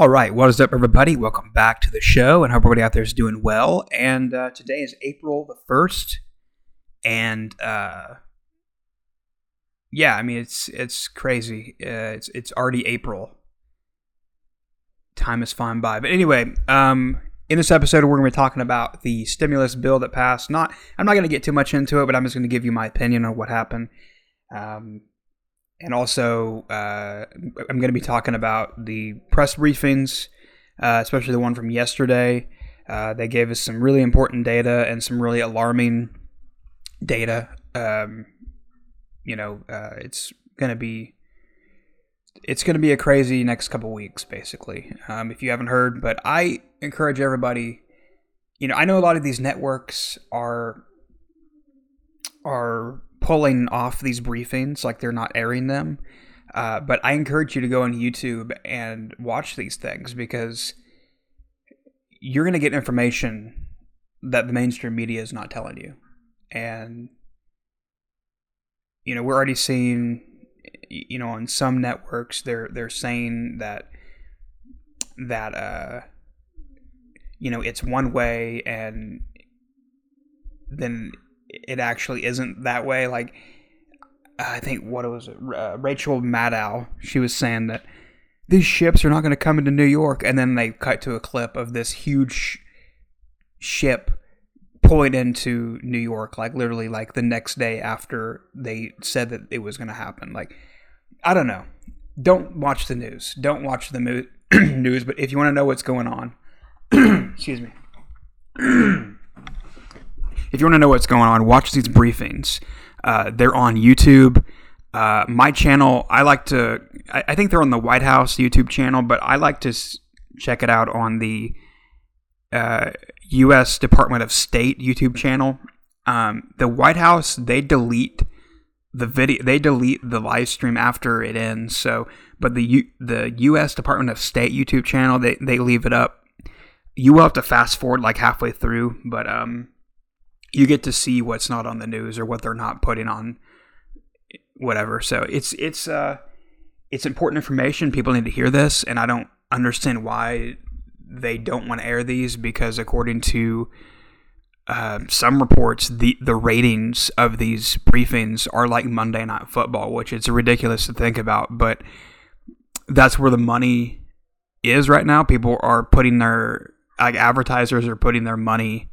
All right, what is up, everybody? Welcome back to the show, and hope everybody out there is doing well. And uh, today is April the first, and uh, yeah, I mean it's it's crazy. Uh, it's it's already April. Time is flying by. But anyway, um, in this episode, we're going to be talking about the stimulus bill that passed. Not, I'm not going to get too much into it, but I'm just going to give you my opinion on what happened. Um, and also, uh, I'm going to be talking about the press briefings, uh, especially the one from yesterday. Uh, they gave us some really important data and some really alarming data. Um, you know, uh, it's going to be it's going to be a crazy next couple weeks, basically. Um, if you haven't heard, but I encourage everybody. You know, I know a lot of these networks are are pulling off these briefings, like they're not airing them. Uh, but I encourage you to go on YouTube and watch these things because you're going to get information that the mainstream media is not telling you. And, you know, we're already seeing, you know, on some networks, they're, they're saying that, that, uh, you know, it's one way and then it actually isn't that way. Like, I think what was it? Uh, Rachel Maddow. She was saying that these ships are not going to come into New York, and then they cut to a clip of this huge ship pulling into New York, like literally like the next day after they said that it was going to happen. Like, I don't know. Don't watch the news. Don't watch the mo- news. But if you want to know what's going on, excuse me. if you want to know what's going on, watch these briefings. Uh, they're on YouTube. Uh, my channel, I like to, I, I, think they're on the White House YouTube channel, but I like to s- check it out on the uh, U.S. Department of State YouTube channel. Um, the White House, they delete the video, they delete the live stream after it ends. So, but the U, the U.S. Department of State YouTube channel, they, they leave it up. You will have to fast forward like halfway through, but um, you get to see what's not on the news or what they're not putting on whatever. So it's it's uh it's important information. People need to hear this, and I don't understand why they don't want to air these because according to uh, some reports, the the ratings of these briefings are like Monday Night Football, which it's ridiculous to think about, but that's where the money is right now. People are putting their like advertisers are putting their money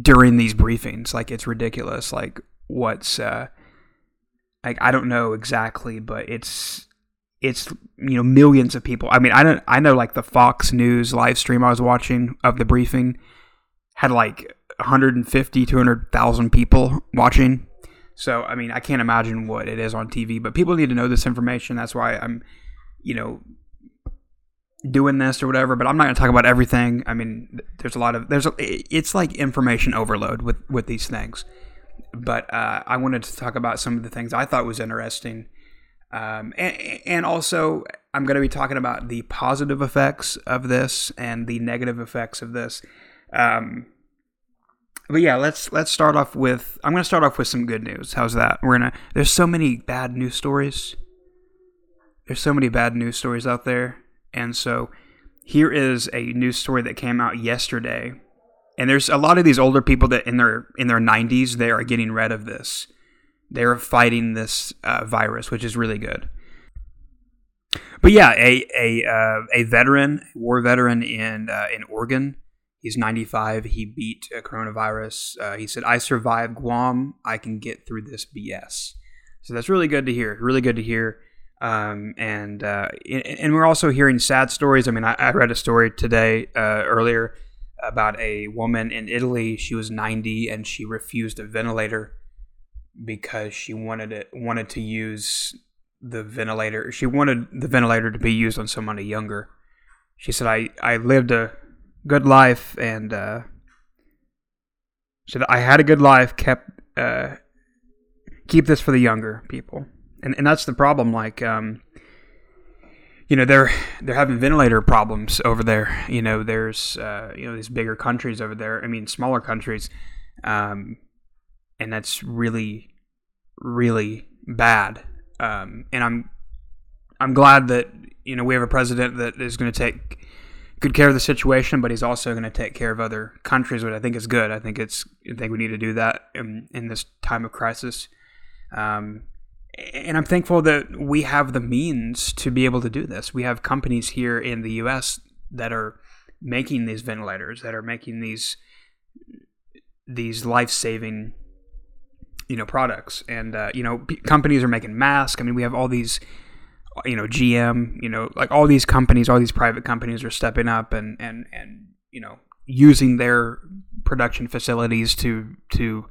during these briefings. Like it's ridiculous. Like what's uh like I don't know exactly, but it's it's you know millions of people. I mean, I don't I know like the Fox News live stream I was watching of the briefing had like 150 200,000 people watching. So, I mean, I can't imagine what it is on TV, but people need to know this information. That's why I'm you know doing this or whatever, but I'm not going to talk about everything. I mean, there's a lot of there's a, it's like information overload with with these things. But uh, I wanted to talk about some of the things I thought was interesting, um, and, and also I'm going to be talking about the positive effects of this and the negative effects of this. Um, but yeah, let's let's start off with I'm going to start off with some good news. How's that? We're gonna there's so many bad news stories. There's so many bad news stories out there and so here is a news story that came out yesterday. And there's a lot of these older people that in their in their 90s they are getting rid of this. They're fighting this uh, virus, which is really good. But yeah, a a uh, a veteran, war veteran in uh, in Oregon. He's 95. He beat coronavirus. Uh, he said, "I survived Guam. I can get through this BS." So that's really good to hear. Really good to hear. Um, and uh, and we're also hearing sad stories. I mean, I, I read a story today uh, earlier about a woman in Italy. She was 90 and she refused a ventilator because she wanted it wanted to use the ventilator. She wanted the ventilator to be used on somebody younger. She said, "I I lived a good life and uh, said I had a good life. Kept uh, keep this for the younger people." And and that's the problem. Like, um, you know, they're they're having ventilator problems over there. You know, there's uh, you know these bigger countries over there. I mean, smaller countries, um, and that's really really bad. Um, and I'm I'm glad that you know, we have a president that is going to take good care of the situation, but he's also going to take care of other countries, which I think is good. I think it's I think we need to do that in, in this time of crisis. Um, and I'm thankful that we have the means to be able to do this. We have companies here in the U.S. that are making these ventilators, that are making these these life saving you know products, and uh, you know p- companies are making masks. I mean, we have all these you know GM, you know, like all these companies, all these private companies are stepping up and and and you know using their production facilities to to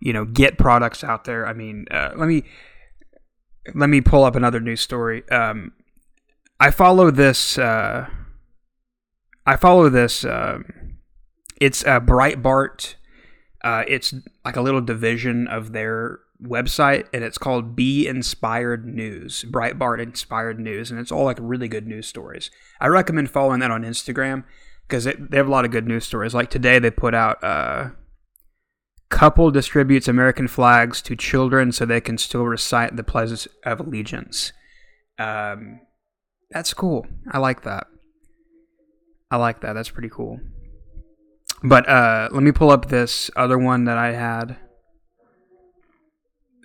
you know get products out there. I mean, uh, let me let me pull up another news story. Um, I follow this. Uh, I follow this. Um, it's a Breitbart. Uh, it's like a little division of their website and it's called Be Inspired News, Breitbart Inspired News, and it's all like really good news stories. I recommend following that on Instagram because they have a lot of good news stories. Like today, they put out uh, couple distributes American flags to children so they can still recite the Pledge of Allegiance. Um, that's cool. I like that. I like that. That's pretty cool. But uh, let me pull up this other one that I had.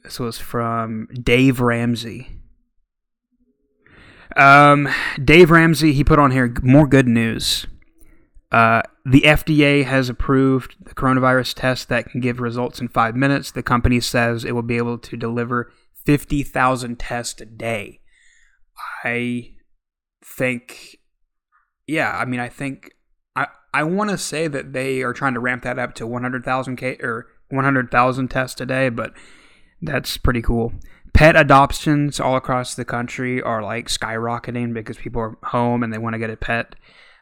This was from Dave Ramsey. Um, Dave Ramsey, he put on here more good news. Uh, the FDA has approved the coronavirus test that can give results in five minutes. The company says it will be able to deliver 50,000 tests a day. I think, yeah, I mean, I think, I, I want to say that they are trying to ramp that up to 100,000 K or 100,000 tests a day, but that's pretty cool. Pet adoptions all across the country are like skyrocketing because people are home and they want to get a pet.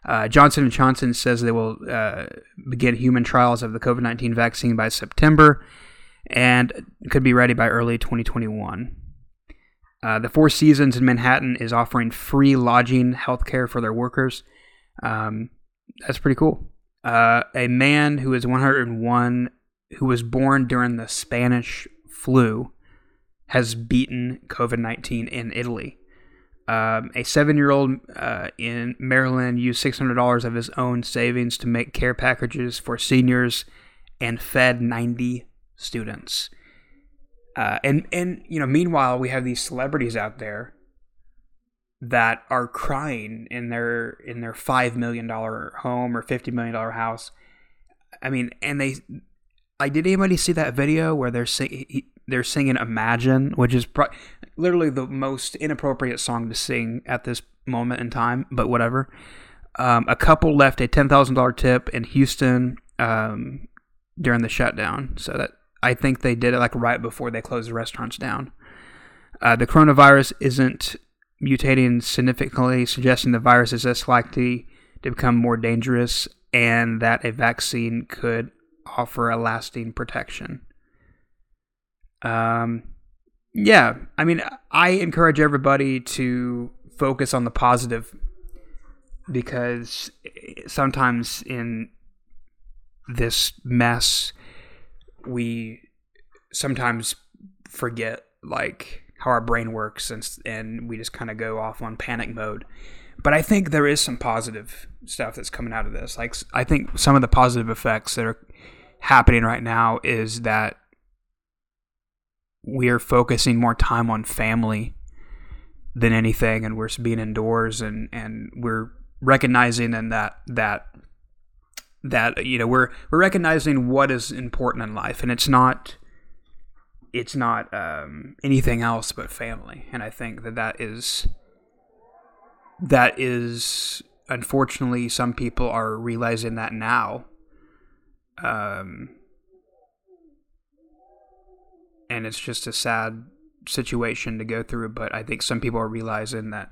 Uh, Johnson Johnson says they will uh, begin human trials of the COVID nineteen vaccine by September, and could be ready by early 2021. Uh, the Four Seasons in Manhattan is offering free lodging health care for their workers. Um, that's pretty cool. Uh, a man who is 101, who was born during the Spanish flu has beaten COVID 19 in Italy. Um, a seven year old uh, in Maryland used $600 of his own savings to make care packages for seniors and fed 90 students. Uh, and, and, you know, meanwhile, we have these celebrities out there that are crying in their in their five million dollar home or fifty million dollar house. I mean, and they like, did anybody see that video where they're sing- they're singing "Imagine," which is pro- literally the most inappropriate song to sing at this moment in time, but whatever. Um, a couple left a ten thousand dollar tip in Houston um, during the shutdown, so that I think they did it like right before they closed the restaurants down. Uh, the coronavirus isn't mutating significantly, suggesting the virus is less likely to become more dangerous, and that a vaccine could offer a lasting protection. Um, yeah, I mean, I encourage everybody to focus on the positive because sometimes in this mess, we sometimes forget like how our brain works and and we just kind of go off on panic mode. But I think there is some positive stuff that's coming out of this. Like I think some of the positive effects that are happening right now is that we're focusing more time on family than anything and we're being indoors and and we're recognizing and that that that you know we're we're recognizing what is important in life and it's not it's not um, anything else but family. And i think that that is that is unfortunately some people are realizing that now. Um, and it's just a sad situation to go through. But I think some people are realizing that,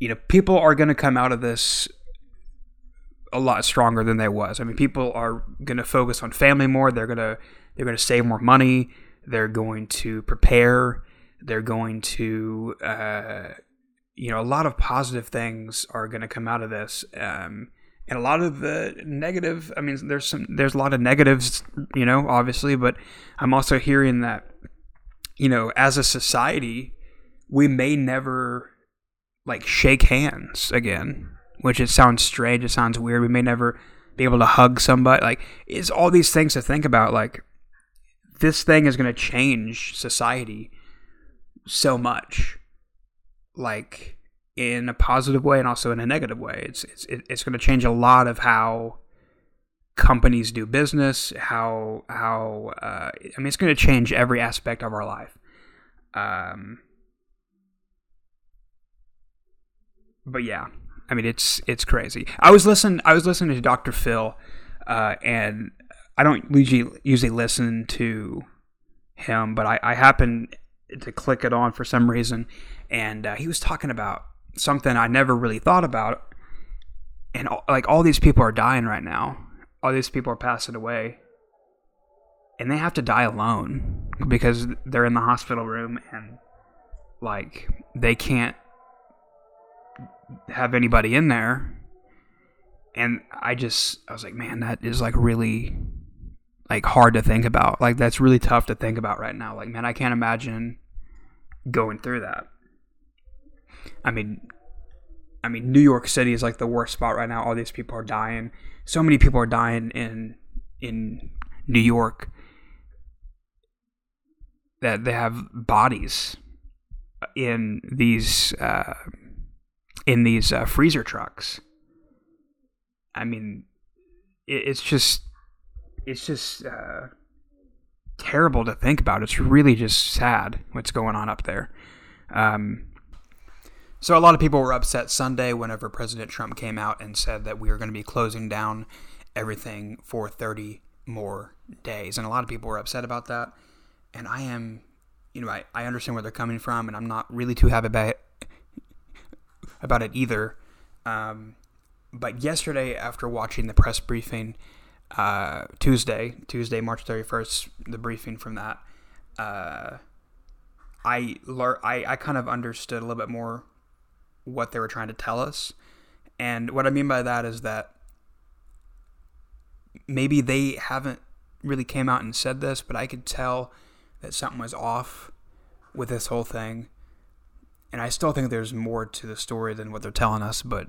you know, people are going to come out of this a lot stronger than they was. I mean, people are going to focus on family more. They're going to they're going to save more money. They're going to prepare. They're going to, uh, you know, a lot of positive things are going to come out of this. Um, and a lot of the negative i mean there's some there's a lot of negatives you know obviously but i'm also hearing that you know as a society we may never like shake hands again, which it sounds strange. It sounds weird. We may never be able to hug somebody. Like, it's all these things to think about. Like, this thing is going to change society so much. Like, in a positive way and also in a negative way. It's it's it's going to change a lot of how companies do business. How how uh, I mean, it's going to change every aspect of our life. Um, but yeah, I mean, it's it's crazy. I was listening. I was listening to Dr. Phil, uh, and I don't usually usually listen to him, but I, I happened to click it on for some reason, and uh, he was talking about something I never really thought about. And like all these people are dying right now. All these people are passing away. And they have to die alone because they're in the hospital room and like they can't have anybody in there. And I just I was like, man, that is like really like hard to think about. Like that's really tough to think about right now. Like man, I can't imagine going through that. I mean, I mean, New York City is like the worst spot right now. All these people are dying. So many people are dying in in New York that they have bodies in these uh, in these uh, freezer trucks. I mean, it, it's just it's just uh, terrible to think about. It's really just sad what's going on up there. Um, so a lot of people were upset Sunday whenever President Trump came out and said that we are going to be closing down everything for 30 more days. And a lot of people were upset about that. And I am, you know, I, I understand where they're coming from, and I'm not really too happy about it, about it either. Um, but yesterday, after watching the press briefing, uh, Tuesday, Tuesday, March 31st, the briefing from that, uh, I, I I kind of understood a little bit more what they were trying to tell us. And what I mean by that is that maybe they haven't really came out and said this, but I could tell that something was off with this whole thing. And I still think there's more to the story than what they're telling us, but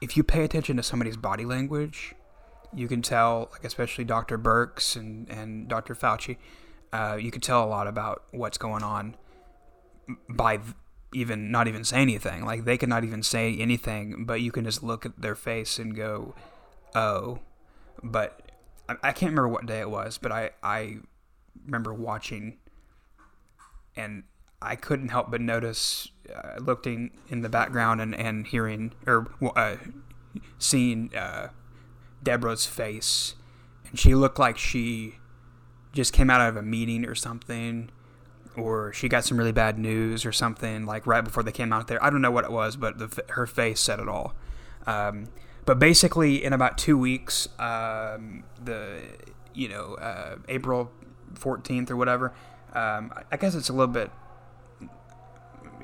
if you pay attention to somebody's body language, you can tell, like especially Dr. Birx and, and Dr. Fauci, uh, you can tell a lot about what's going on by even not even say anything. Like they could not even say anything, but you can just look at their face and go, "Oh." But I, I can't remember what day it was, but I I remember watching, and I couldn't help but notice, uh, looking in the background and and hearing or uh, seeing uh, Deborah's face, and she looked like she just came out of a meeting or something or she got some really bad news or something like right before they came out there. I don't know what it was, but the, her face said it all. Um, but basically, in about two weeks, um, the you know uh, April fourteenth or whatever. Um, I guess it's a little bit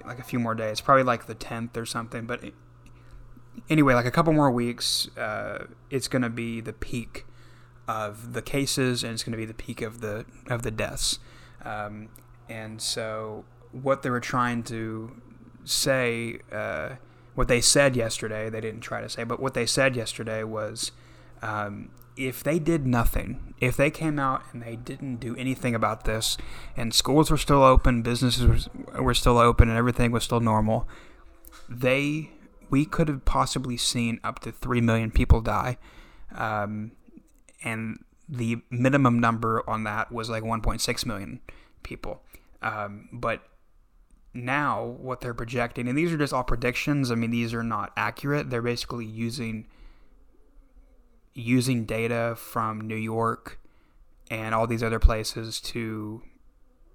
like a few more days, probably like the tenth or something. But anyway, like a couple more weeks, uh, it's going to be the peak of the cases, and it's going to be the peak of the of the deaths. Um, and so what they were trying to say, uh, what they said yesterday, they didn't try to say, but what they said yesterday was um, if they did nothing, if they came out and they didn't do anything about this, and schools were still open, businesses were still open, and everything was still normal, they we could have possibly seen up to three million people die, um, and the minimum number on that was like 1.6 million people. Um, but now what they're projecting, and these are just all predictions. I mean, these are not accurate. They're basically using using data from New York and all these other places to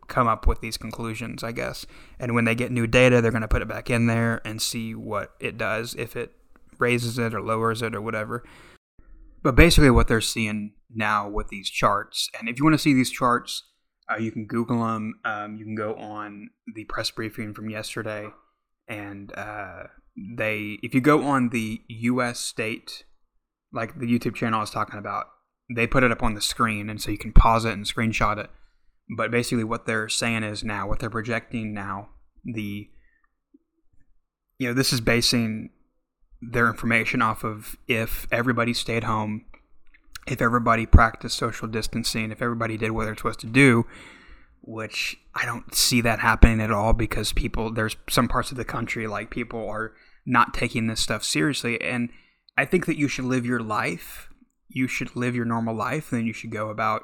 come up with these conclusions, I guess. And when they get new data, they're going to put it back in there and see what it does, if it raises it or lowers it or whatever. But basically, what they're seeing now with these charts, and if you want to see these charts, uh, you can Google them. Um, you can go on the press briefing from yesterday, and uh, they, if you go on the U.S. state, like the YouTube channel I was talking about, they put it up on the screen, and so you can pause it and screenshot it. But basically, what they're saying is now, what they're projecting now, the you know, this is basing their information off of if everybody stayed home, if everybody practiced social distancing, if everybody did what they're supposed to do, which I don't see that happening at all because people, there's some parts of the country like people are not taking this stuff seriously. And I think that you should live your life. You should live your normal life, and then you should go about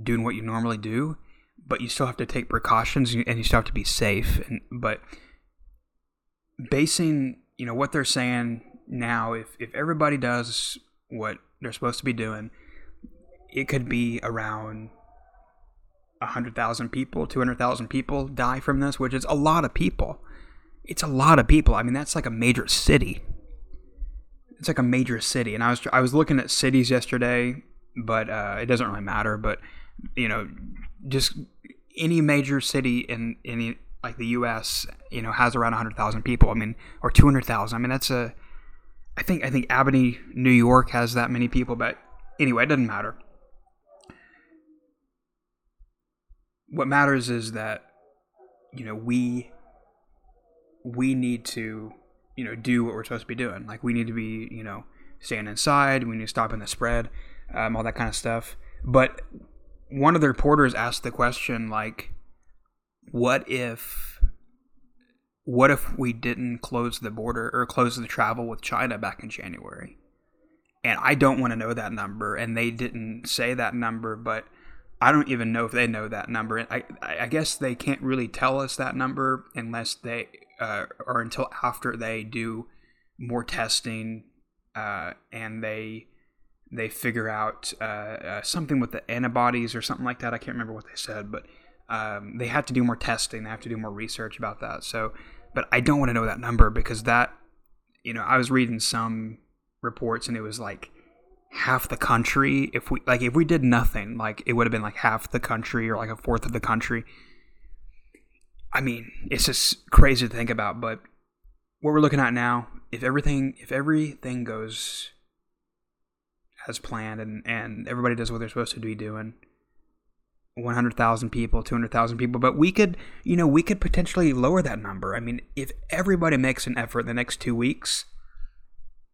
doing what you normally do. But you still have to take precautions, and you still have to be safe. And but basing, you know, what they're saying now, if if everybody does what they're supposed to be doing, it could be around 100,000 people, 200,000 people die from this, which is a lot of people. It's a lot of people. I mean, that's like a major city. It's like a major city. And I was I was looking at cities yesterday, but uh, it doesn't really matter. But you know, just any major city in any like the U.S. you know has around 100,000 people. I mean, or 200,000. I mean, that's a I think I think Albany, New York has that many people, but anyway, it doesn't matter. What matters is that you know we we need to you know do what we're supposed to be doing. Like we need to be you know staying inside. We need to stop in the spread, um, all that kind of stuff. But one of the reporters asked the question like, "What if what if we didn't close the border or close the travel with China back in January? And I don't want to know that number, and they didn't say that number, but I don't even know if they know that number. I, I guess they can't really tell us that number unless they, uh, or until after they do more testing uh, and they they figure out uh, uh something with the antibodies or something like that. I can't remember what they said, but um, they have to do more testing. They have to do more research about that. So but I don't want to know that number because that, you know, I was reading some reports and it was like half the country. If we like, if we did nothing, like it would have been like half the country or like a fourth of the country. I mean, it's just crazy to think about. But what we're looking at now, if everything, if everything goes as planned and and everybody does what they're supposed to be doing 100,000 people, 200,000 people, but we could, you know, we could potentially lower that number. I mean, if everybody makes an effort the next 2 weeks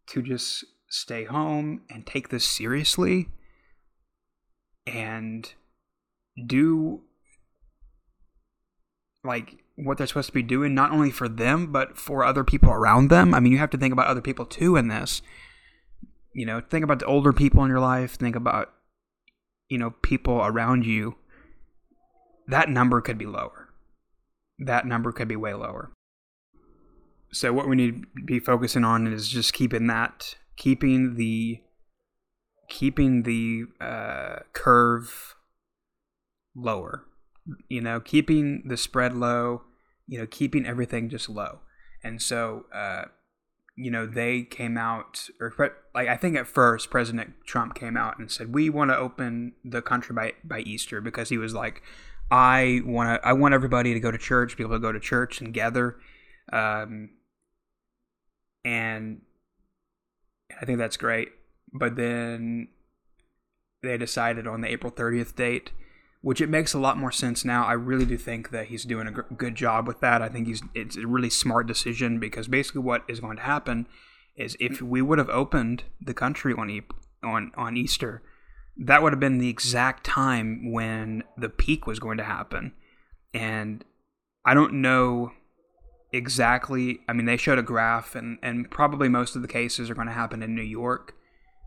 to just stay home and take this seriously and do like what they're supposed to be doing not only for them but for other people around them. I mean, you have to think about other people too in this. You know, think about the older people in your life, think about you know, people around you that number could be lower. That number could be way lower. So what we need to be focusing on is just keeping that, keeping the, keeping the uh, curve lower. You know, keeping the spread low. You know, keeping everything just low. And so, uh, you know, they came out, or like I think at first President Trump came out and said we want to open the country by by Easter because he was like, I want to. I want everybody to go to church, be able to go to church and gather, um, and I think that's great. But then they decided on the April 30th date, which it makes a lot more sense now. I really do think that he's doing a good job with that. I think he's it's a really smart decision because basically what is going to happen is if we would have opened the country on e- on on Easter that would have been the exact time when the peak was going to happen. And I don't know exactly. I mean, they showed a graph, and, and probably most of the cases are going to happen in New York,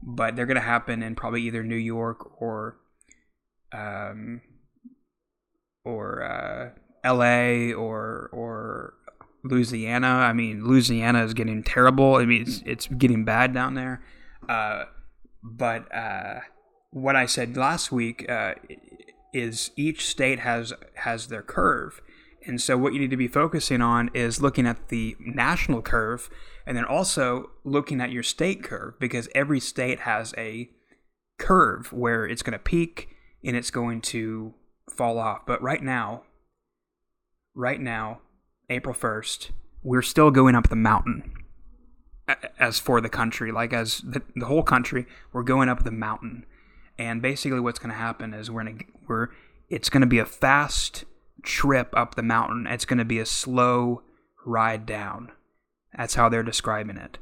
but they're going to happen in probably either New York or um, or uh, L.A. or or Louisiana. I mean, Louisiana is getting terrible. I mean, it's, it's getting bad down there. Uh, but uh, what I said last week uh, is each state has has their curve, and so what you need to be focusing on is looking at the national curve, and then also looking at your state curve because every state has a curve where it's going to peak and it's going to fall off. But right now, right now, April first, we're still going up the mountain as for the country, like as the, the, whole country, we're going up the mountain. And basically, what's going to happen is we're gonna we're it's going to be a fast trip up the mountain. It's going to be a slow ride down. That's how they're describing it.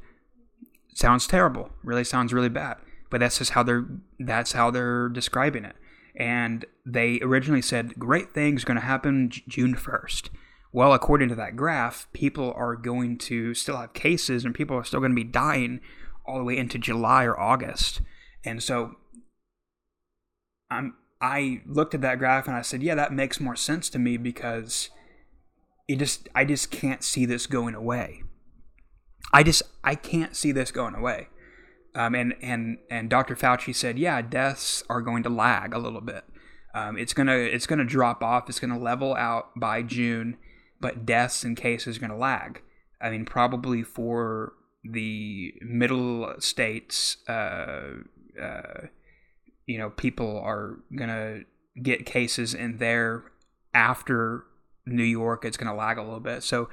Sounds terrible. Really sounds really bad. But that's just how they're that's how they're describing it. And they originally said great things are going to happen June 1st. Well, according to that graph, people are going to still have cases and people are still going to be dying all the way into July or August. And so I'm I looked at that graph and I said, yeah, that makes more sense to me because it just I just can't see this going away. I just I can't see this going away. Um, and and and Dr. Fauci said, yeah, deaths are going to lag a little bit. Um, it's gonna it's gonna drop off. It's gonna level out by June, but deaths and cases are gonna lag. I mean, probably for the middle states, uh, uh, you know, people are gonna get cases in there after New York. It's gonna lag a little bit. So,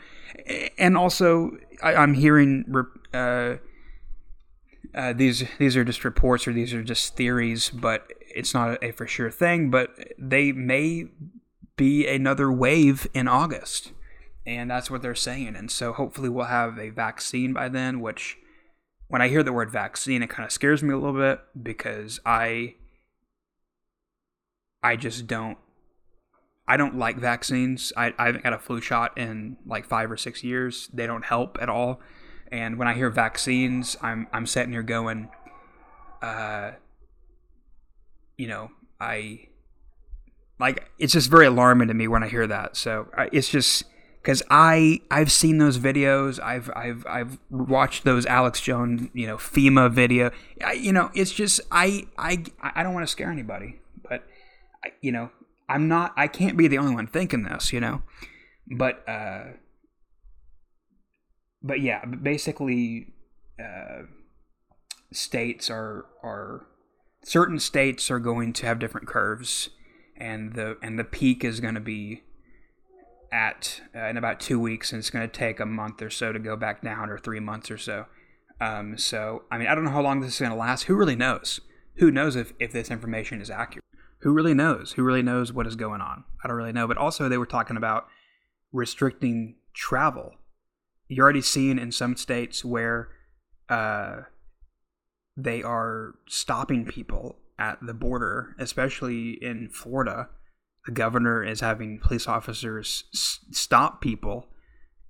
and also, I, am hearing. Uh, uh, these these are just reports or these are just theories, but it's not a for sure thing. But they may be another wave in August and that's what they're saying. And so hopefully we'll have a vaccine by then, which when I hear the word vaccine, it kind of scares me a little bit because I I just don't I don't like vaccines. I, I haven't got a flu shot in like five or six years. They don't help at all. And when I hear vaccines, I'm I'm sitting here going, uh, you know, I like it's just very alarming to me when I hear that. So it's just because I I've seen those videos. I've I've I've watched those Alex Jones you know FEMA video. I, you know, it's just I I I don't want to scare anybody, you know I'm not. I can't be the only one thinking this. You know, but uh, but yeah, basically, uh, states are are certain states are going to have different curves, and the and the peak is going to be at uh, in about two weeks, and it's going to take a month or so to go back down, or three months or so. Um, so, I mean, I don't know how long this is going to last. Who really knows? Who knows if, if this information is accurate? Who really knows? Who really knows what is going on? I don't really know. But also, they were talking about restricting travel. You're already seeing in some states where uh, they are stopping people at the border, especially in Florida the governor is having police officers s- stop people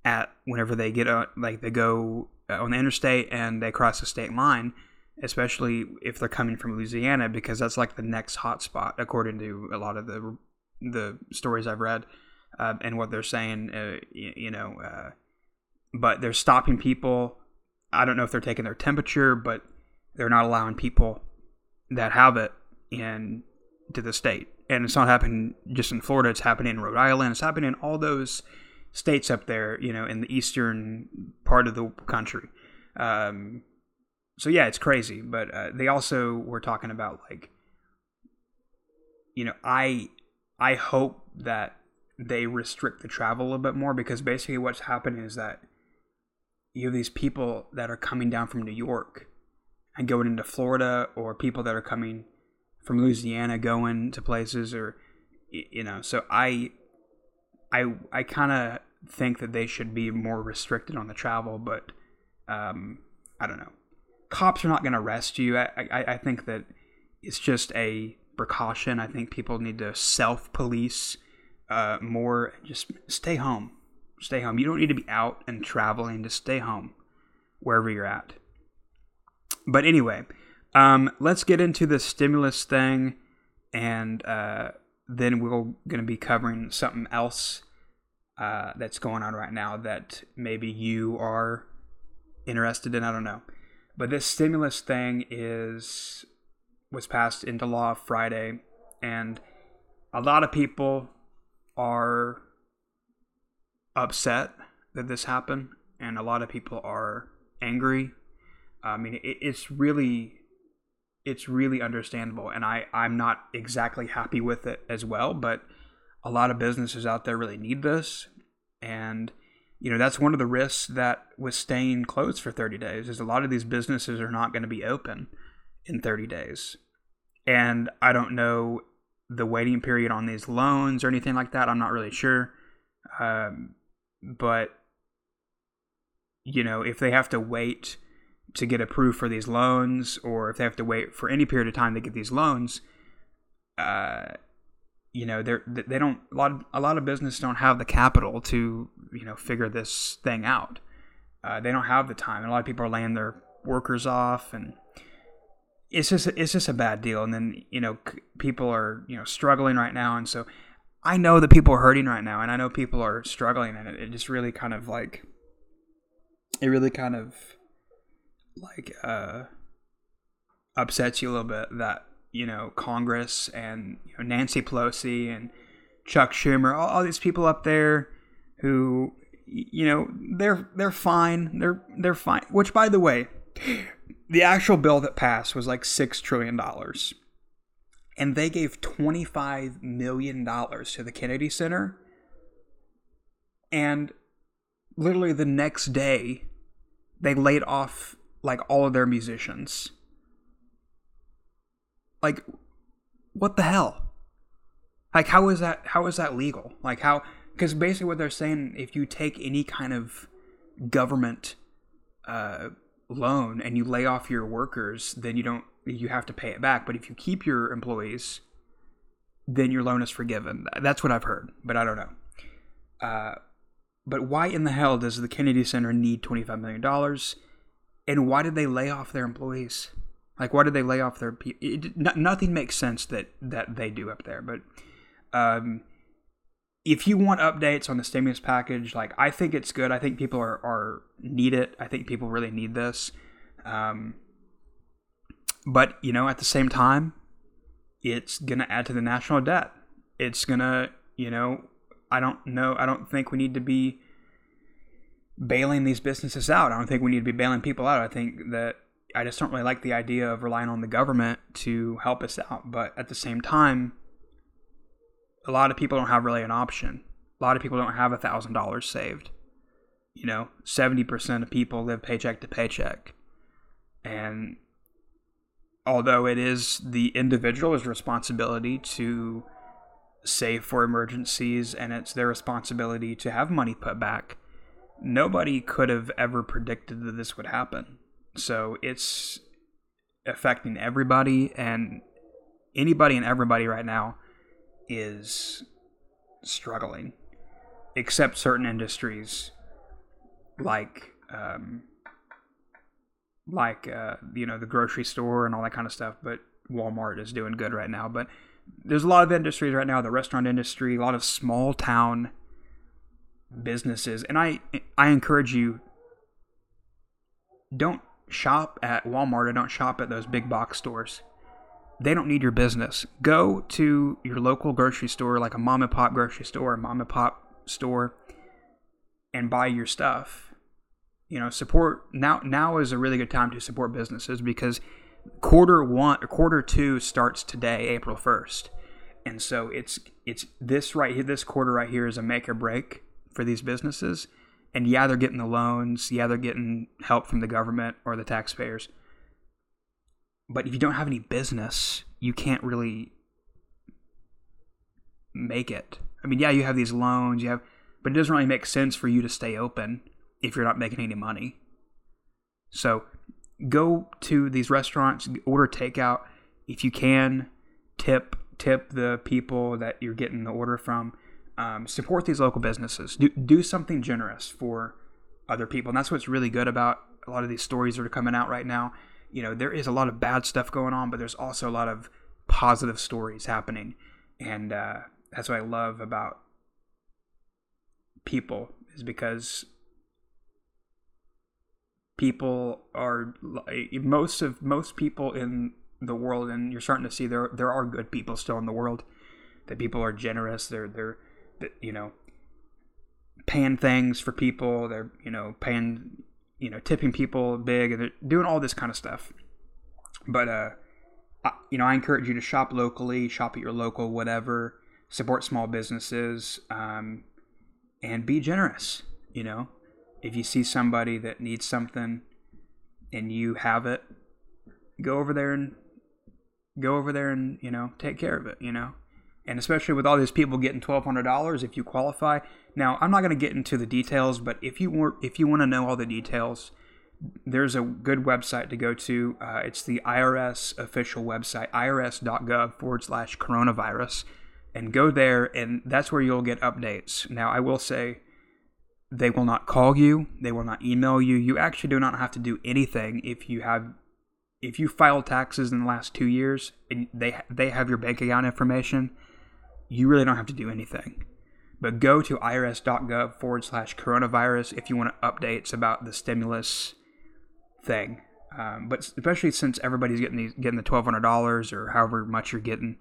at whenever they get out, like they go uh, on the interstate and they cross the state line, especially if they're coming from Louisiana, because that's like the next hotspot, according to a lot of the the stories I've read uh, and what they're saying. Uh, you, you, know, uh, but they're stopping people. I don't know if they're taking their temperature, but they're not allowing people that have it in to the state and it's not happening just in Florida. It's happening in Rhode Island. It's happening in all those states up there, you know, in the eastern part of the country. Um, so yeah, it's crazy. But uh, they also were talking about like, you know, I I hope that they restrict the travel a little bit more because basically what's happening is that you have these people that are coming down from New York and going into Florida, or people that are coming from Louisiana going to places or you know so I I I kind of think that they should be more restricted on the travel but um, I don't know cops are not going to arrest you. I, I I think that it's just a precaution. I think people need to self police uh, more. Just stay home. Stay home. You don't need to be out and traveling. Just stay home wherever you're at. But anyway um, let's get into the stimulus thing, and uh, then we're going to be covering something else uh, that's going on right now that maybe you are interested in. I don't know, but this stimulus thing is was passed into law Friday, and a lot of people are upset that this happened, and a lot of people are angry. I mean, it, it's really it's really understandable and I, i'm not exactly happy with it as well but a lot of businesses out there really need this and you know that's one of the risks that with staying closed for 30 days is a lot of these businesses are not going to be open in 30 days. And i don't know the waiting period on these loans or anything like that i'm not really sure. Um, but you know, if they have to wait to get approved for these loans, or if they have to wait for any period of time to get these loans, uh, you know, they're they don't a lot of, a lot of business don't have the capital to you know figure this thing out. Uh, they don't have the time, and a lot of people are laying their workers off, and it's just it's just a bad deal. And then you know people are you know struggling right now, and so I know that people are hurting right now, and I know people are struggling, and it, it just really kind of like it really kind of like uh upsets you a little bit that you know Congress and you know, Nancy Pelosi and Chuck Schumer, all, all these people up there who you know they're they're fine, they're they're fine. Which, by the way, the actual bill that passed was like six trillion dollars, and they gave twenty five million dollars to the Kennedy Center, and literally the next day, they laid off like all of their musicians like, what the hell? Like, how is that? How is that legal? Like, how? Because basically, what they're saying, if you take any kind of government uh, loan and you lay off your workers, then you don't. You have to pay it back. But if you keep your employees, then your loan is forgiven. That's what I've heard, but I don't know. Uh, but why in the hell does the Kennedy Center need $25 million? And why did they lay off their employees? Like, why did they lay off their people? nothing makes sense that that they do up there. But um, if you want updates on the stimulus package, like I think it's good. I think people are, are need it. I think people really need this. Um, but you know, at the same time, it's gonna add to the national debt. It's gonna, you know, I don't know. I don't think we need to be bailing these businesses out. I don't think we need to be bailing people out. I think that I just don't really like the idea of relying on the government to help us out. But at the same time, a lot of people don't have really an option. A lot of people don't have a thousand dollars saved. You know, seventy percent of people live paycheck to paycheck, and although it is the individual's responsibility to save for emergencies and it's their responsibility to have money put back, nobody could have ever predicted that this would happen. So it's affecting everybody, and anybody and everybody right now is struggling, except certain industries like um, like uh, you know the grocery store and all that kind of stuff. But Walmart is doing good right now. But there's a lot of industries right now, the restaurant industry, a lot of small town businesses, and I I encourage you don't shop at Walmart or don't shop at those big box stores. They don't need your business. Go to your local grocery store, like a mom and pop grocery store, a mom and pop store, and buy your stuff. You know, support now. Now is a really good time to support businesses because quarter one, quarter two starts today, April first, and so it's it's this right here, this quarter right here is a make or break for these businesses and yeah, they're getting the loans. Yeah, they're getting help from the government or the taxpayers. But if you don't have any business, you can't really make it. I mean, yeah, you have these loans, you have, but it doesn't really make sense for you to stay open if you're not making any money. So go to these restaurants, order takeout. If you can, tip tip the people that you're getting the order from um, support these local businesses. Do do something generous for other people, and that's what's really good about a lot of these stories that are coming out right now. You know, there is a lot of bad stuff going on, but there's also a lot of positive stories happening, and uh, that's what I love about people is because people are most of most people in the world and you're starting to see there there are good people still in the world that people are generous they're they're you know, paying things for people. They're, you know, paying, you know, tipping people big, and they're doing all this kind of stuff. But, uh, I, you know, I encourage you to shop locally, shop at your local whatever, support small businesses, um, and be generous. You know, if you see somebody that needs something and you have it, go over there and go over there and you know take care of it. You know, and especially with all these people getting $1,200 if you qualify, Now, I'm not going to get into the details, but if you want, if you want to know all the details, there's a good website to go to. Uh, it's the IRS official website, irs.gov forward slash coronavirus, and go there, and that's where you'll get updates. Now, I will say they will not call you, they will not email you. You actually do not have to do anything if you have if you filed taxes in the last two years and they they have your bank account information, you really don't have to do anything. But go to irs.gov forward slash coronavirus if you want updates about the stimulus thing. Um, but especially since everybody's getting these, getting the twelve hundred dollars or however much you're getting,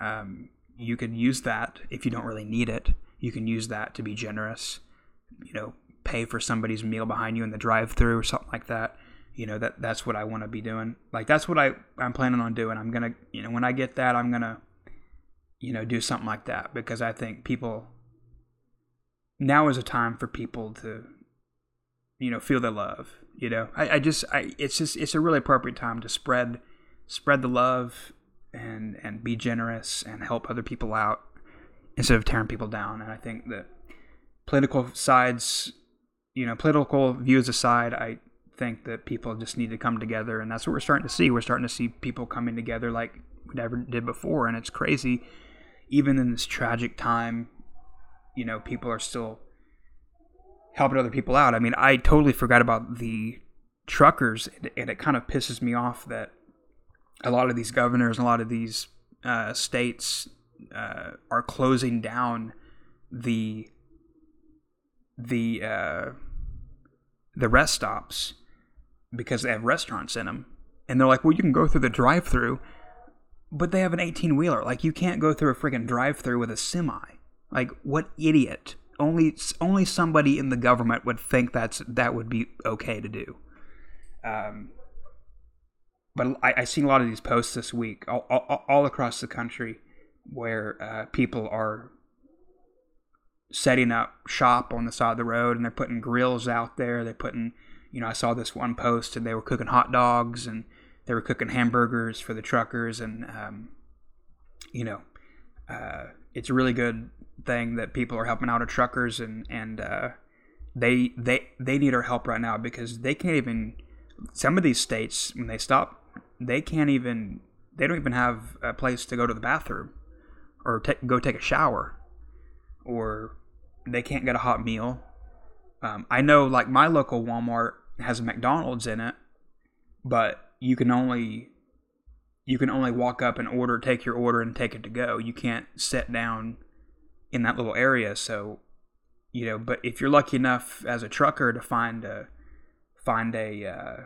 um, you can use that if you don't really need it. You can use that to be generous. You know, pay for somebody's meal behind you in the drive-through or something like that you know that that's what I want to be doing. Like that's what I I'm planning on doing. I'm gonna you know when I get that I'm gonna you know do something like that because I think people now is a time for people to you know feel the love. You know I, I just I it's just it's a really appropriate time to spread spread the love and and be generous and help other people out instead of tearing people down. And I think that political sides you know political views aside I think that people just need to come together, and that's what we're starting to see. We're starting to see people coming together like we never did before, and it's crazy. Even in this tragic time, you know, people are still helping other people out. I mean, I totally forgot about the truckers, and it kind of pisses me off that a lot of these governors, and a lot of these uh, states uh, are closing down the the uh, the rest stops because they have restaurants in them. And they're like, well, you can go through the drive through, but they have an 18 wheeler. Like, you can't go through a freaking drive through with a semi. Like, what idiot? Only only somebody in the government would think that's that would be okay to do. Um, but I, I seen a lot of these posts this week all, all, all across the country where uh, people are setting up shop on the side of the road and they're putting grills out there. They're putting you know, I saw this one post and they were cooking hot dogs and they were cooking hamburgers for the truckers and, um, you know, uh, it's a really good thing that people are helping out our truckers and, and, uh, they, they, they need our help right now because they can't even, some of these states, when they stop, they can't even, they don't even have a place to go to the bathroom or go take a shower or they can't get a hot meal. Um, I know, like my local Walmart has a McDonald's in it, but you can only you can only walk up and order, take your order, and take it to go. You can't sit down in that little area. So, you know, but if you're lucky enough as a trucker to find a find a uh,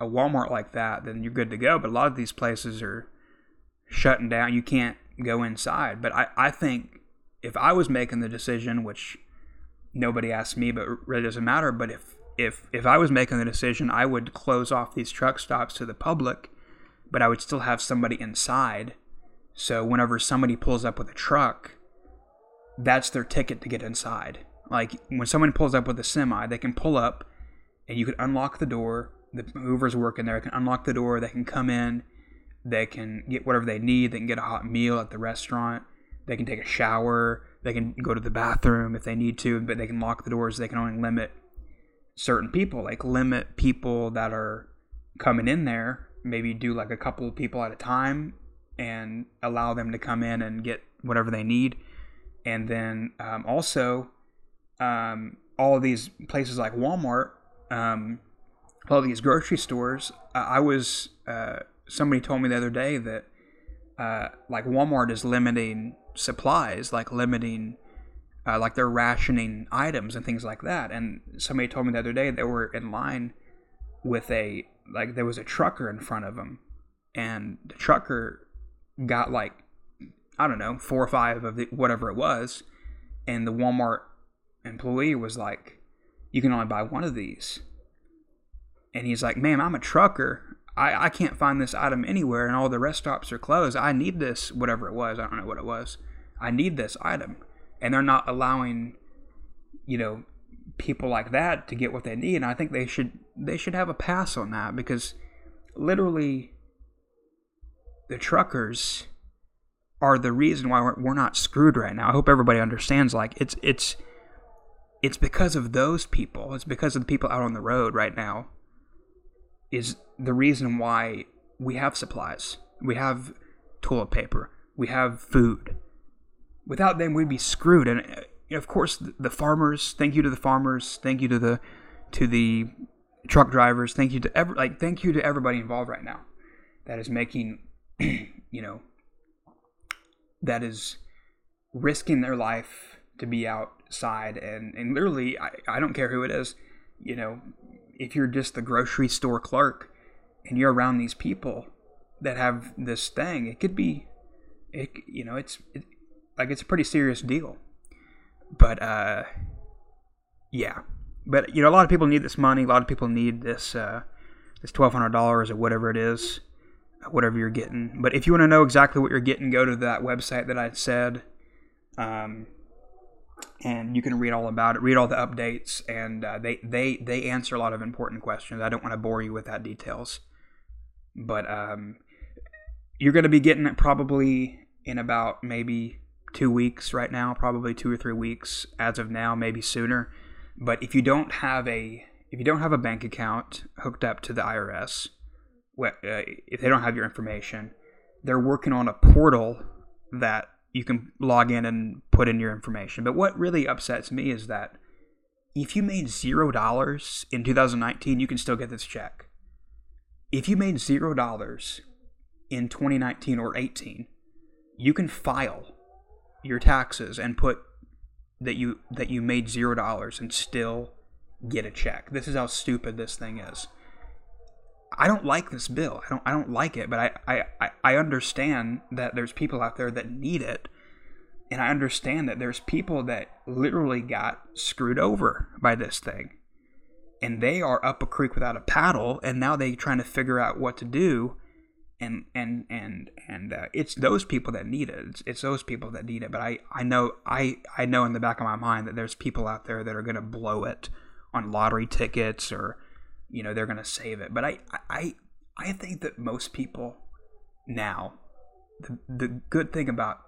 a Walmart like that, then you're good to go. But a lot of these places are shutting down. You can't go inside. But I, I think if I was making the decision, which nobody asked me, but it really doesn't matter. But if if if I was making the decision, I would close off these truck stops to the public, but I would still have somebody inside. So whenever somebody pulls up with a truck, that's their ticket to get inside. Like when someone pulls up with a semi, they can pull up and you can unlock the door. The mover's working there, can unlock the door, they can come in, they can get whatever they need, they can get a hot meal at the restaurant, they can take a shower, they can go to the bathroom if they need to, but they can lock the doors. They can only limit certain people, like limit people that are coming in there. Maybe do like a couple of people at a time and allow them to come in and get whatever they need. And then um, also, um, all these places like Walmart, um, all these grocery stores. Uh, I was uh, somebody told me the other day that uh, like Walmart is limiting supplies, like limiting, uh, like they're rationing items and things like that. And somebody told me the other day they were in line with a like there was a trucker in front of them, and the trucker got like I don't know four or five of the, whatever it was, and the Walmart employee was like, "You can only buy one of these." And he's like, "Ma'am, I'm a trucker. I, I can't find this item anywhere and all the rest stops are closed. I need this, whatever it was. I don't know what it was. I need this item. And they're not allowing, you know, people like that to get what they need. And I think they should they should have a pass on that because literally the truckers are the reason why we're, we're not screwed right now. I hope everybody understands like it's it's it's because of those people. It's because of the people out on the road right now. Is the reason why we have supplies. We have toilet paper. We have food. Without them, we'd be screwed. And uh, of course, the farmers. Thank you to the farmers. Thank you to the to the truck drivers. Thank you to every like. Thank you to everybody involved right now. That is making, you know, that is risking their life to be outside and and literally I, I don't care who it is you know if you're just the grocery store clerk and you're around these people that have this thing it could be it you know it's it, like it's a pretty serious deal but uh yeah but you know a lot of people need this money a lot of people need this uh this $1200 or whatever it is whatever you're getting. But if you want to know exactly what you're getting, go to that website that I said, um, and you can read all about it, read all the updates, and uh, they they they answer a lot of important questions. I don't want to bore you with that details, but um, you're going to be getting it probably in about maybe two weeks right now, probably two or three weeks as of now, maybe sooner. But if you don't have a if you don't have a bank account hooked up to the IRS, uh, if they don't have your information, they're working on a portal that you can log in and put in your information. But what really upsets me is that if you made zero dollars in 2019, you can still get this check. If you made zero dollars in 2019 or 18, you can file your taxes and put that you that you made zero dollars and still get a check. This is how stupid this thing is. I don't like this bill. I don't I don't like it, but I, I, I understand that there's people out there that need it. And I understand that there's people that literally got screwed over by this thing. And they are up a creek without a paddle, and now they're trying to figure out what to do. And and and and uh, it's those people that need it. It's, it's those people that need it. But I, I know I I know in the back of my mind that there's people out there that are going to blow it on lottery tickets or you know they're going to save it. But I I I think that most people now the the good thing about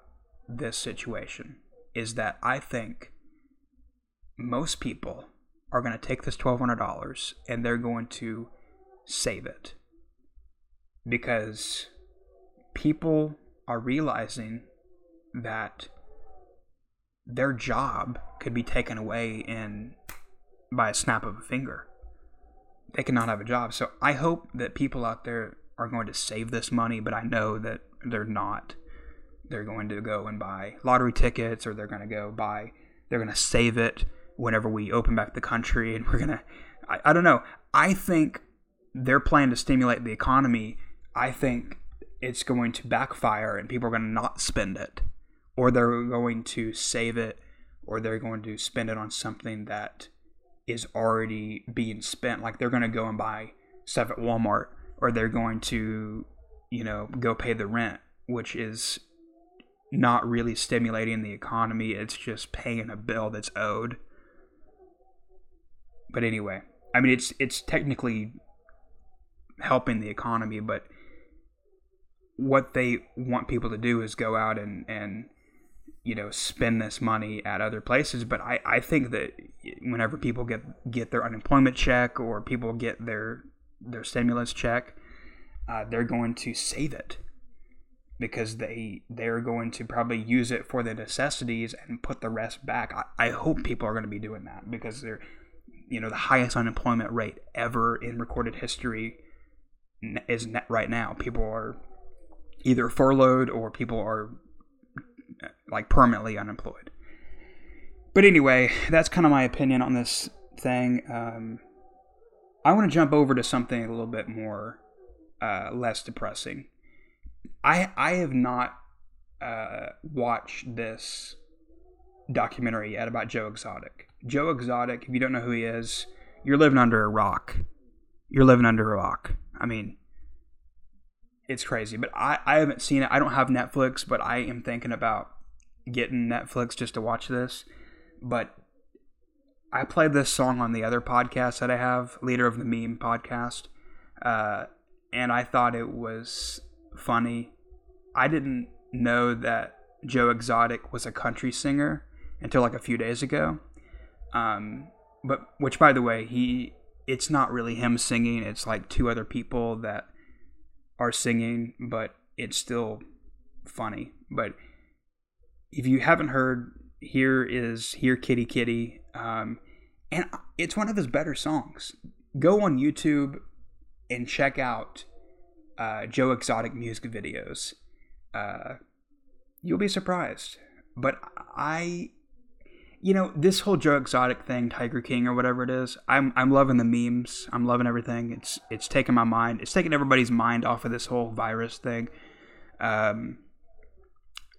this situation is that I think most people are going to take this $1200 and they're going to save it because people are realizing that their job could be taken away in by a snap of a finger they cannot have a job. So I hope that people out there are going to save this money, but I know that they're not. They're going to go and buy lottery tickets or they're going to go buy, they're going to save it whenever we open back the country and we're going to, I I don't know. I think their plan to stimulate the economy, I think it's going to backfire and people are going to not spend it or they're going to save it or they're going to spend it on something that is already being spent. Like they're going to go and buy stuff at Walmart or they're going to, you know, go pay the rent, which is not really stimulating the economy. It's just paying a bill that's owed. But anyway, I mean, it's it's technically helping the economy, but what they want people to do is go out and and you know spend this money at other places. But i i think that whenever people get get their unemployment check or people get their their stimulus check uh, they're going to save it because they they're going to probably use it for the necessities and put the rest back. I, I hope people are going to be doing that because they're you know the highest unemployment rate ever in recorded history is right now. People are either furloughed or people are like permanently unemployed. But anyway, that's kind of my opinion on this thing. Um, I want to jump over to something a little bit more uh, less depressing. I I have not uh, watched this documentary yet about Joe Exotic. Joe Exotic, if you don't know who he is, you're living under a rock. You're living under a rock. I mean, it's crazy. But I, I haven't seen it. I don't have Netflix, but I am thinking about getting Netflix just to watch this. But I played this song on the other podcast that I have, Leader of the Meme podcast, uh, and I thought it was funny. I didn't know that Joe Exotic was a country singer until like a few days ago. Um, but which, by the way, he it's not really him singing. It's like two other people that are singing, but it's still funny. But if you haven't heard, here is here Kitty Kitty, um, and it's one of his better songs. Go on YouTube and check out uh, Joe Exotic music videos. Uh, you'll be surprised. But I, you know, this whole Joe Exotic thing, Tiger King or whatever it is, I'm I'm loving the memes. I'm loving everything. It's it's taking my mind. It's taking everybody's mind off of this whole virus thing. Um,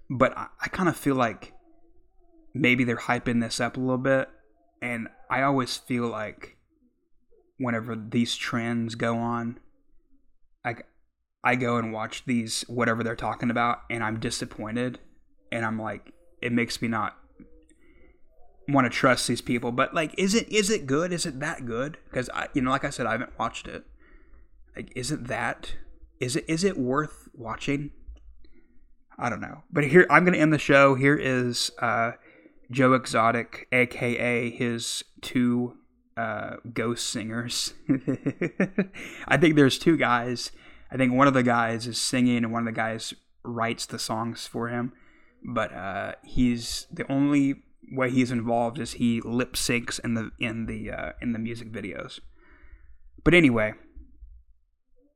but I, I kind of feel like maybe they're hyping this up a little bit, and I always feel like whenever these trends go on, I I go and watch these whatever they're talking about, and I'm disappointed, and I'm like, it makes me not want to trust these people. But like, is it is it good? Is it that good? Because I, you know, like I said, I haven't watched it. Like, is it that? Is it is it worth watching? I don't know. But here, I'm going to end the show. Here is uh, Joe Exotic, aka his two uh, ghost singers. I think there's two guys. I think one of the guys is singing, and one of the guys writes the songs for him. But uh, he's the only way he's involved is he lip syncs in the in the uh, in the music videos. But anyway,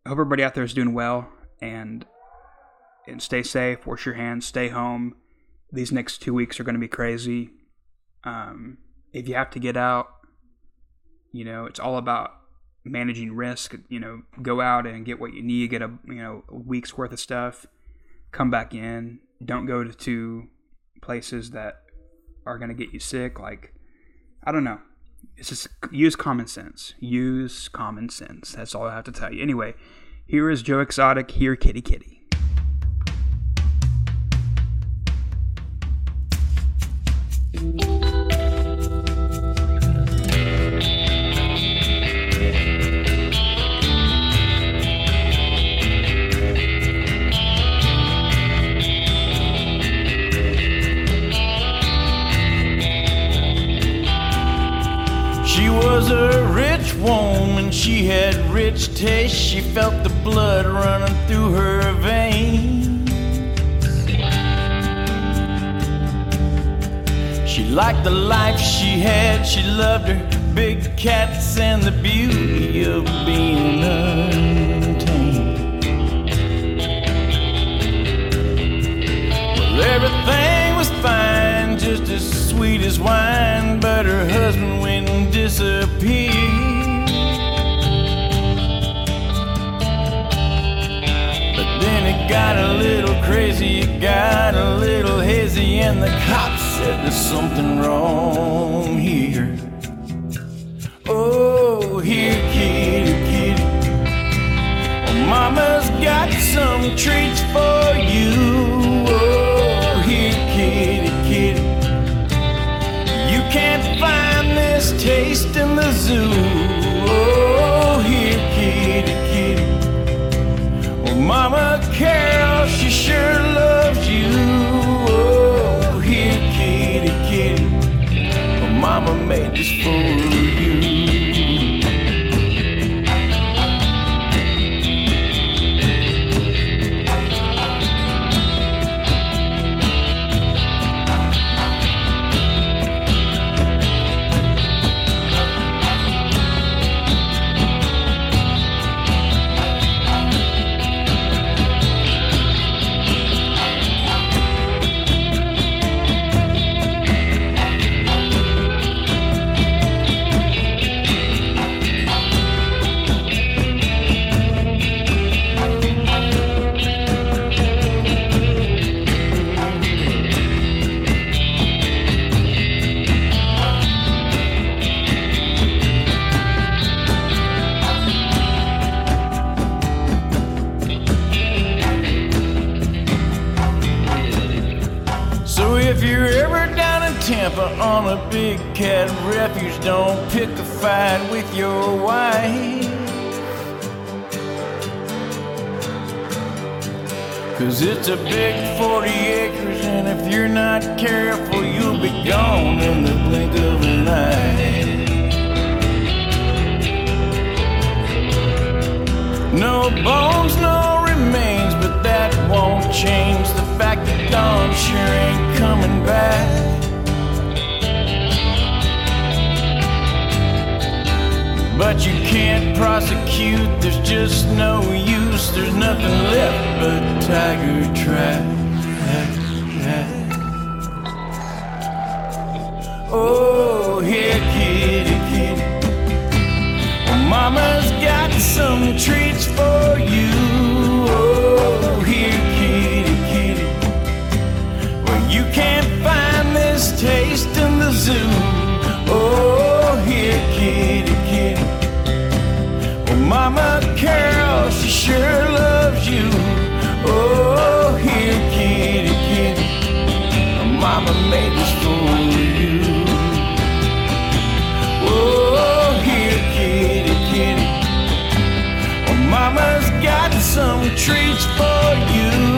hope everybody out there is doing well and and stay safe. Wash your hands. Stay home. These next two weeks are going to be crazy. Um, if you have to get out, you know it's all about managing risk. You know, go out and get what you need. Get a you know a week's worth of stuff. Come back in. Don't go to, to places that are going to get you sick. Like, I don't know. It's just use common sense. Use common sense. That's all I have to tell you. Anyway, here is Joe Exotic. Here, Kitty Kitty. She was a rich woman, she had rich taste, she felt the blood running through her veins. She liked the life she had, she loved her big cats and the beauty of being untamed. Well, everything was fine, just as sweet as wine, but her husband went and disappeared. But then it got a little crazy, it got a little hazy, and the cops said there's something wrong here. Oh, here, kitty, kitty. Well, Mama's got some treats for you. Oh, can't find this taste in the zoo. Oh, here, kitty, kitty. Well, Mama Carol, she sure loves you. Oh, here, kitty, kitty. Well, Mama made this for you. Fight with your wife. Cause it's a big 40 acres, and if you're not careful, you'll be gone in the blink of an eye. No bones, no remains, but that won't change the fact that Don sure ain't coming back. But you can't prosecute, there's just no use, there's nothing left but tiger trap. Oh, here, kitty, kitty. Well, Mama's got some treats for you. Oh, here, kitty, kitty. Well, you can't find this taste in the zoo. Mama Carol, she sure loves you. Oh, here, kitty, kitty. Mama made this for you. Oh, here, kitty, kitty. Mama's got some treats for you.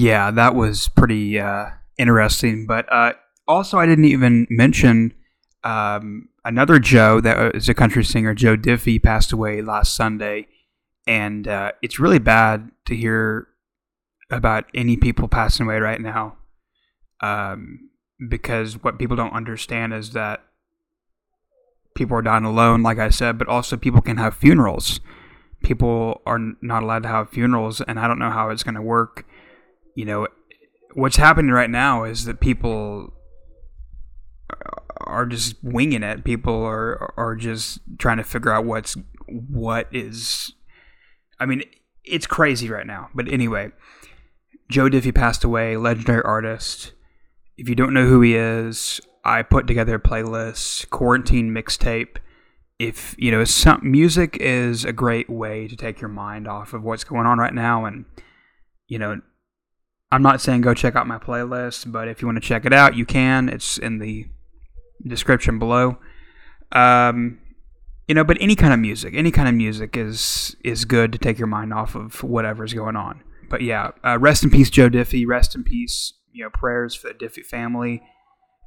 Yeah, that was pretty uh, interesting. But uh, also, I didn't even mention um, another Joe that is a country singer, Joe Diffie, passed away last Sunday. And uh, it's really bad to hear about any people passing away right now. Um, because what people don't understand is that people are dying alone, like I said, but also people can have funerals. People are not allowed to have funerals, and I don't know how it's going to work you know what's happening right now is that people are just winging it. People are are just trying to figure out what's what is i mean it's crazy right now. But anyway joe diffie passed away legendary artist. If you don't know who he is i put together a playlist quarantine mixtape. If you know some music is a great way to take your mind off of what's going on right now and you know I'm not saying go check out my playlist, but if you want to check it out, you can. It's in the description below. Um, you know, but any kind of music, any kind of music is is good to take your mind off of whatever's going on. But yeah, uh, rest in peace, Joe Diffie. Rest in peace. You know, prayers for the Diffie family.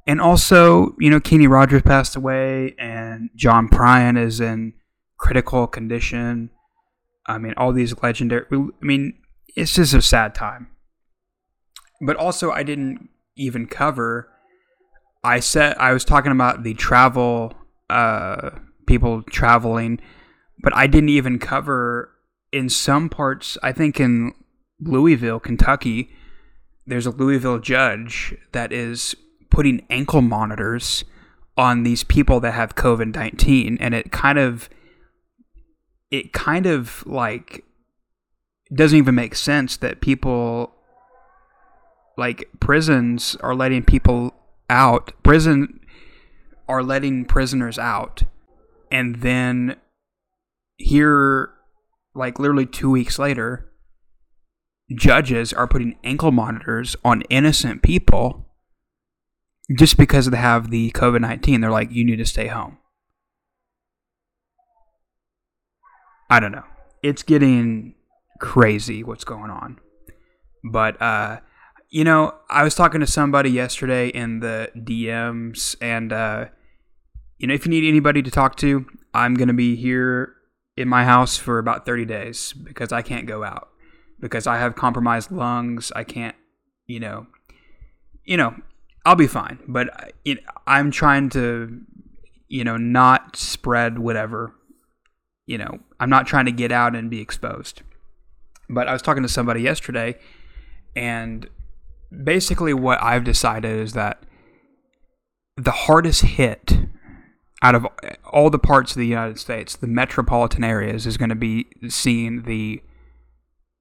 And also, you know, Kenny Rogers passed away, and John Prine is in critical condition. I mean, all these legendary. I mean, it's just a sad time but also I didn't even cover. I said I was talking about the travel, uh, people traveling, but I didn't even cover in some parts. I think in Louisville, Kentucky, there's a Louisville judge that is putting ankle monitors on these people that have COVID nineteen, and it kind of, it kind of like doesn't even make sense that people like prisons are letting people out. Prison are letting prisoners out. And then here like literally 2 weeks later judges are putting ankle monitors on innocent people just because they have the covid-19 they're like you need to stay home. I don't know. It's getting crazy what's going on. But uh you know, I was talking to somebody yesterday in the DMs, and uh, you know, if you need anybody to talk to, I'm gonna be here in my house for about 30 days because I can't go out because I have compromised lungs. I can't, you know, you know, I'll be fine, but you know, I'm trying to, you know, not spread whatever. You know, I'm not trying to get out and be exposed. But I was talking to somebody yesterday And basically, what I've decided is that the hardest hit out of all the parts of the United States, the metropolitan areas is going to be seeing the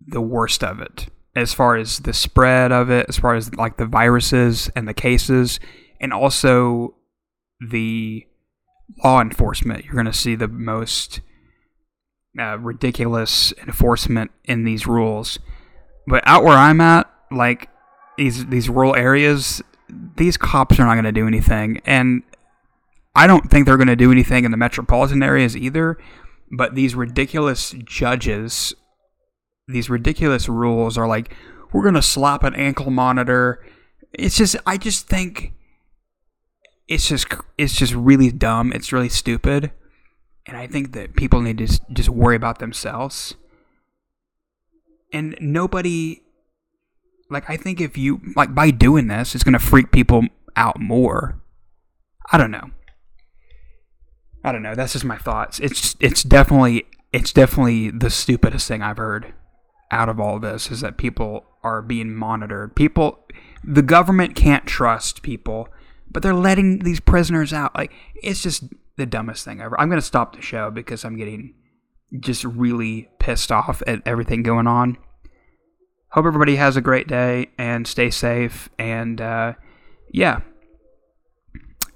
the worst of it as far as the spread of it, as far as like the viruses and the cases, and also the law enforcement. You're going to see the most uh, ridiculous enforcement in these rules. But out where I'm at, like these these rural areas, these cops are not going to do anything, and I don't think they're going to do anything in the metropolitan areas either. But these ridiculous judges, these ridiculous rules are like, we're going to slap an ankle monitor. It's just, I just think it's just, it's just really dumb. It's really stupid. And I think that people need to just worry about themselves. And nobody, like, I think if you, like, by doing this, it's going to freak people out more. I don't know. I don't know. That's just my thoughts. It's it's definitely it's definitely the stupidest thing I've heard out of all this is that people are being monitored. People, the government can't trust people, but they're letting these prisoners out. Like it's just the dumbest thing ever. I'm gonna stop the show because I'm getting just really pissed off at everything going on. Hope everybody has a great day and stay safe. And uh, yeah,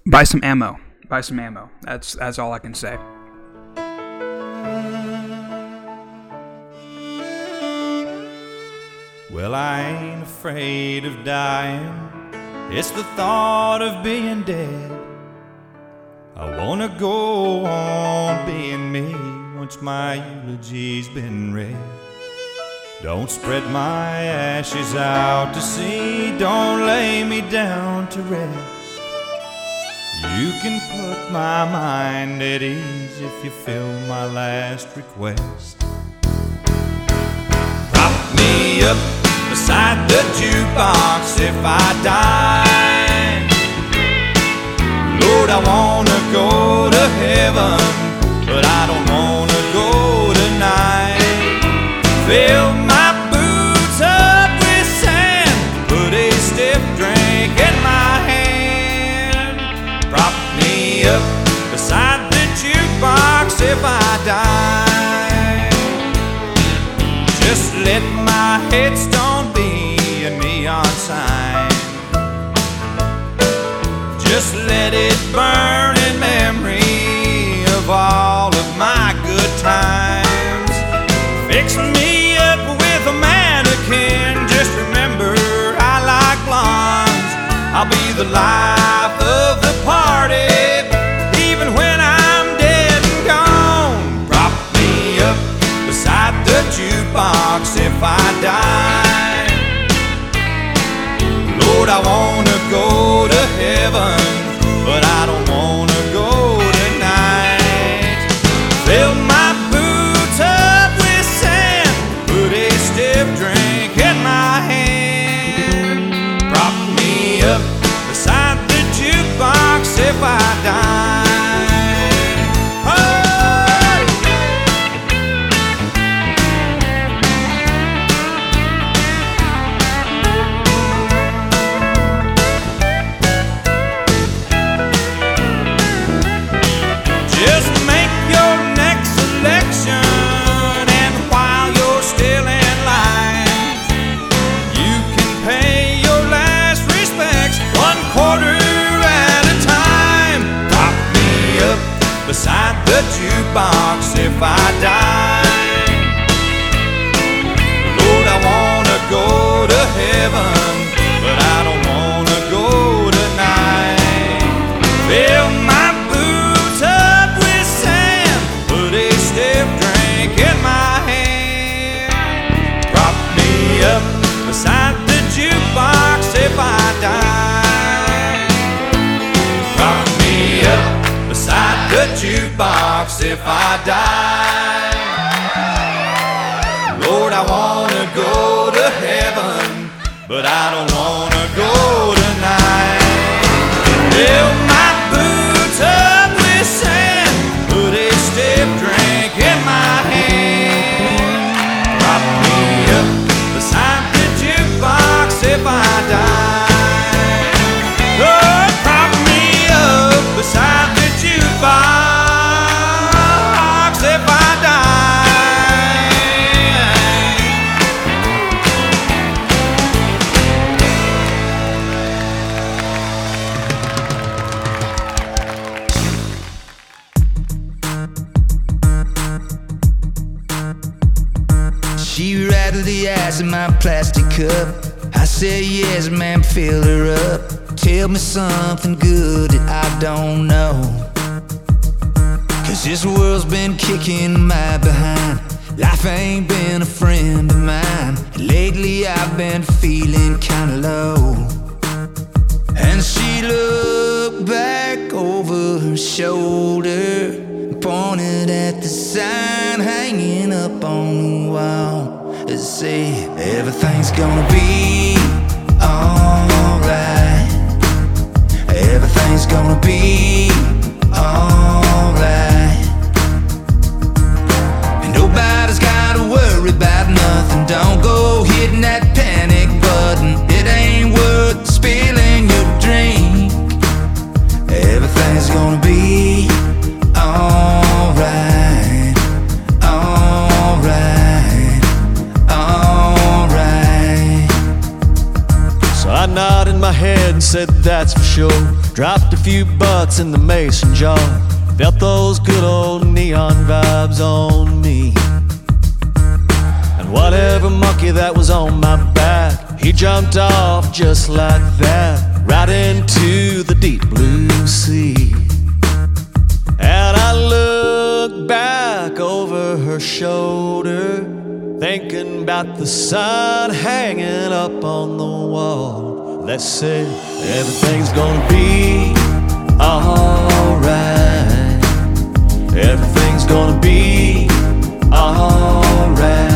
buy some ammo buy some ammo. That's that's all I can say. Well, I ain't afraid of dying. It's the thought of being dead. I wanna go on being me once my eulogy's been read. Don't spread my ashes out to sea. Don't lay me down to rest. You can put my mind at ease if you fill my last request. Prop me up beside the jukebox if I die. Lord, I wanna go to heaven, but I don't wanna go tonight. Fill Just let it burn in memory of all of my good times. Fix me up with a mannequin. Just remember, I like blondes. I'll be the life of the party, even when I'm dead and gone. Prop me up beside the jukebox if I die. Lord, I wanna go to heaven, but I don't up. Tell me something good that I don't know. Cause this world's been kicking my behind. Life ain't been a friend of mine. Lately I've been feeling kinda low. And she looked back over her shoulder, pointed at the sign hanging up on the wall. It said, Everything's gonna be alright. Gonna be alright. And nobody's gotta worry about nothing. Don't go hitting that panic button. It ain't worth spilling your drink. Everything's gonna be alright. Alright. Alright. So I nodded my head and said, That's for sure. Dropped a few bucks in the mason jar. Felt those good old neon vibes on me. And whatever monkey that was on my back, he jumped off just like that, right into the deep blue sea. And I looked back over her shoulder, thinking about the sun hanging up on the wall that said, Everything's gonna be alright. Everything's gonna be alright.